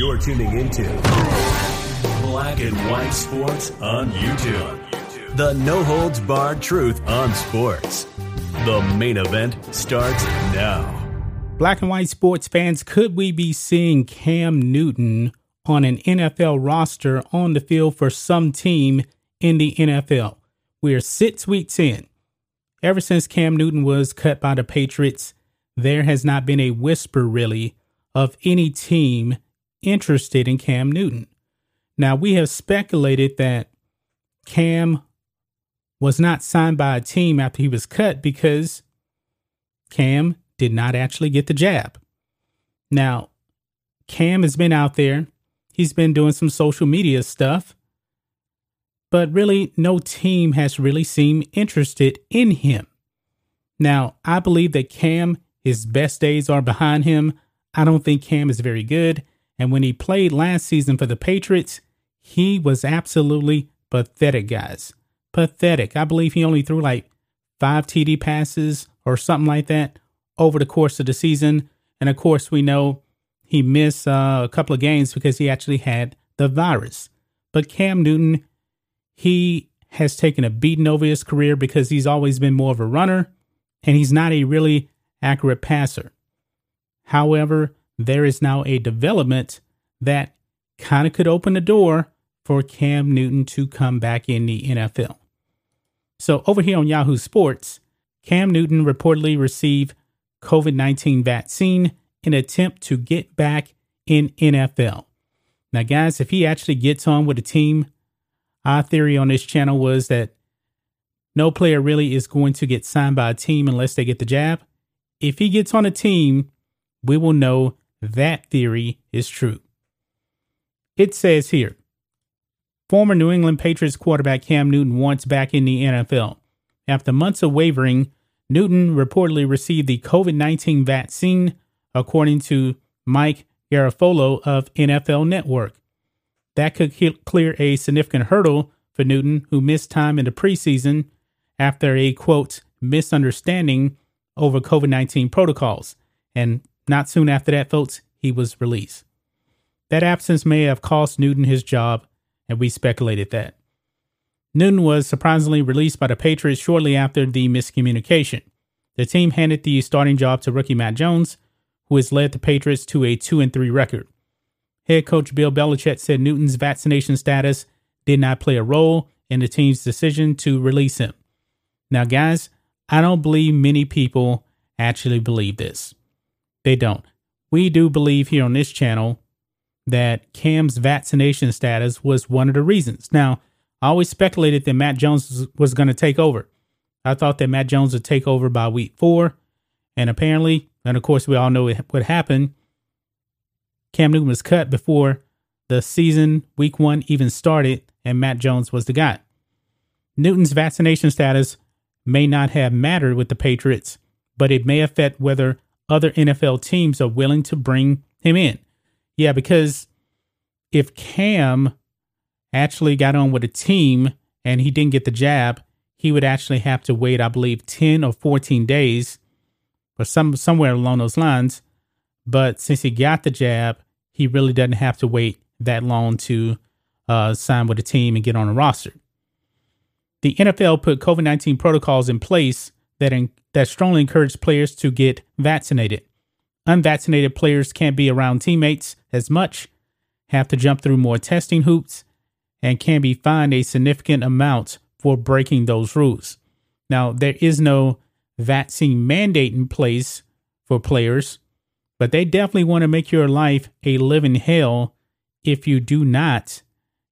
You're tuning into Black and White Sports on YouTube. The no holds barred truth on sports. The main event starts now. Black and white sports fans, could we be seeing Cam Newton on an NFL roster on the field for some team in the NFL? We're six weeks in. Ever since Cam Newton was cut by the Patriots, there has not been a whisper really of any team interested in Cam Newton. Now, we have speculated that Cam was not signed by a team after he was cut because Cam did not actually get the jab. Now, Cam has been out there, he's been doing some social media stuff, but really no team has really seemed interested in him. Now, I believe that Cam, his best days are behind him. I don't think Cam is very good. And when he played last season for the Patriots, he was absolutely pathetic, guys. Pathetic. I believe he only threw like five TD passes or something like that over the course of the season. And of course, we know he missed uh, a couple of games because he actually had the virus. But Cam Newton, he has taken a beating over his career because he's always been more of a runner and he's not a really accurate passer. However, there is now a development that kind of could open the door for Cam Newton to come back in the NFL. So, over here on Yahoo Sports, Cam Newton reportedly received COVID 19 vaccine in attempt to get back in NFL. Now, guys, if he actually gets on with the team, our theory on this channel was that no player really is going to get signed by a team unless they get the jab. If he gets on a team, we will know that theory is true. It says here former New England Patriots quarterback Cam Newton wants back in the NFL. After months of wavering, Newton reportedly received the COVID 19 vaccine, according to Mike Garafolo of NFL Network. That could clear a significant hurdle for Newton, who missed time in the preseason after a quote misunderstanding over COVID 19 protocols. And not soon after that, folks, he was released. That absence may have cost Newton his job, and we speculated that. Newton was surprisingly released by the Patriots shortly after the miscommunication. The team handed the starting job to rookie Mac Jones, who has led the Patriots to a 2 and 3 record. Head coach Bill Belichick said Newton's vaccination status did not play a role in the team's decision to release him. Now, guys, I don't believe many people actually believe this. They don't. We do believe here on this channel that Cam's vaccination status was one of the reasons. Now, I always speculated that Mac Jones was going to take over. I thought that Mac Jones would take over by week four. And apparently, and of course, we all know what happened. Cam Newton was cut before the season, week one, even started, and Mac Jones was the guy. Newton's vaccination status may not have mattered with the Patriots, but it may affect whether other NFL teams are willing to bring him in. Yeah, because if Cam actually got on with a team and he didn't get the jab, he would actually have to wait, I believe, 10 or 14 days or some somewhere along those lines. But since he got the jab, he really doesn't have to wait that long to uh, sign with a team and get on a roster. The NFL put COVID 19 protocols in place that, in, that strongly encourage players to get vaccinated. Unvaccinated players can't be around teammates as much, have to jump through more testing hoops, and can be fined a significant amount for breaking those rules. Now, there is no vaccine mandate in place for players, but they definitely want to make your life a living hell if you do not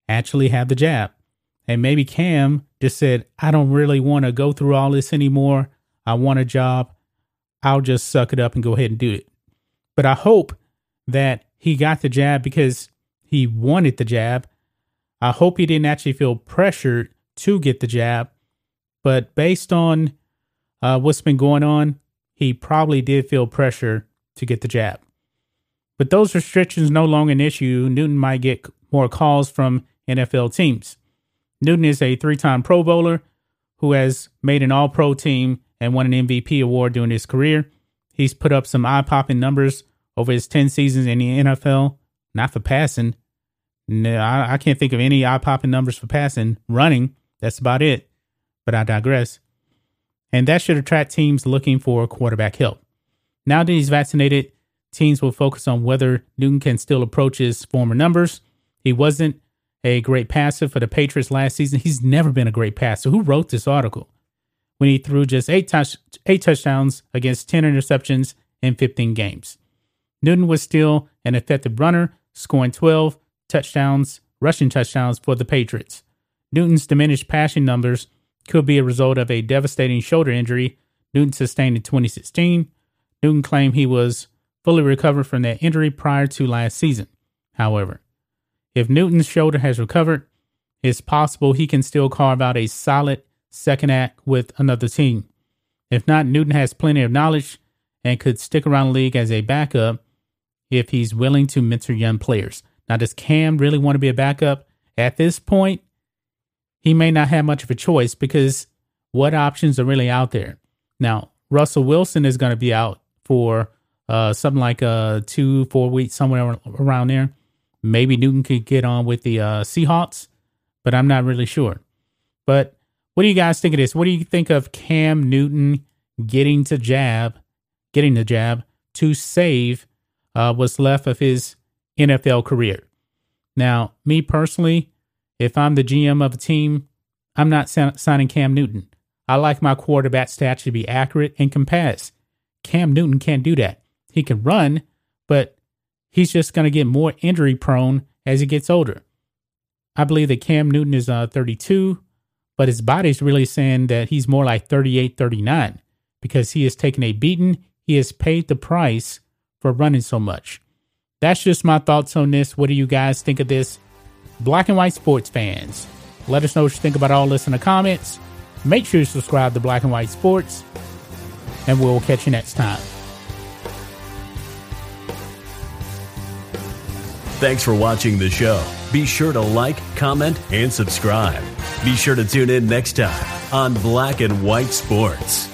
actually have the jab. And maybe Cam just said, I don't really want to go through all this anymore. I want a job. I'll just suck it up and go ahead and do it. But I hope that he got the jab because he wanted the jab. I hope he didn't actually feel pressured to get the jab. But based on uh, what's been going on, he probably did feel pressure to get the jab. But those restrictions no longer an issue, Newton might get more calls from NFL teams. Newton is a three time Pro Bowler who has made an All Pro team and won an MVP award during his career. He's put up some eye popping numbers over his 10 seasons in the NFL not for passing. No, I, I can't think of any eye popping numbers for passing. Running, that's about it. But I digress. And that should attract teams looking for quarterback help. Now that he's vaccinated, teams will focus on whether Newton can still approach his former numbers. He wasn't a great passer for the Patriots last season. He's never been a great passer. Who wrote this article? When he threw just eight, touch, eight touchdowns against 10 interceptions in 15 games. Newton was still an effective runner, scoring 12 touchdowns, rushing touchdowns for the Patriots. Newton's diminished passing numbers could be a result of a devastating shoulder injury Newton sustained in 2016. Newton claimed he was fully recovered from that injury prior to last season. However, if Newton's shoulder has recovered, it's possible he can still carve out a solid second act with another team. If not, Newton has plenty of knowledge and could stick around the league as a backup if he's willing to mentor young players. Now, does Cam really want to be a backup? At this point, he may not have much of a choice because what options are really out there? Now, Russell Wilson is going to be out for uh, something like uh, two, four weeks, somewhere around there. Maybe Newton could get on with the uh, Seahawks, but I'm not really sure. But what do you guys think of this? What do you think of Cam Newton getting to jab, getting the jab to save uh, what's left of his NFL career? Now, me personally, if I'm the GM of a team, I'm not signing Cam Newton. I like my quarterback stats to be accurate and can. Cam Newton can't do that. He can run, but he's just going to get more injury prone as he gets older. I believe that Cam Newton is uh, 32, but his body's really saying that he's more like 38, 39 because he has taken a beating. He has paid the price for running so much. That's just my thoughts on this. What do you guys think of this? Black and white sports fans, let us know what you think about all this in the comments. Make sure you subscribe to Black and White Sports, and we'll catch you next time. Thanks for watching the show. Be sure to like, comment, and subscribe. Be sure to tune in next time on Black and White Sports.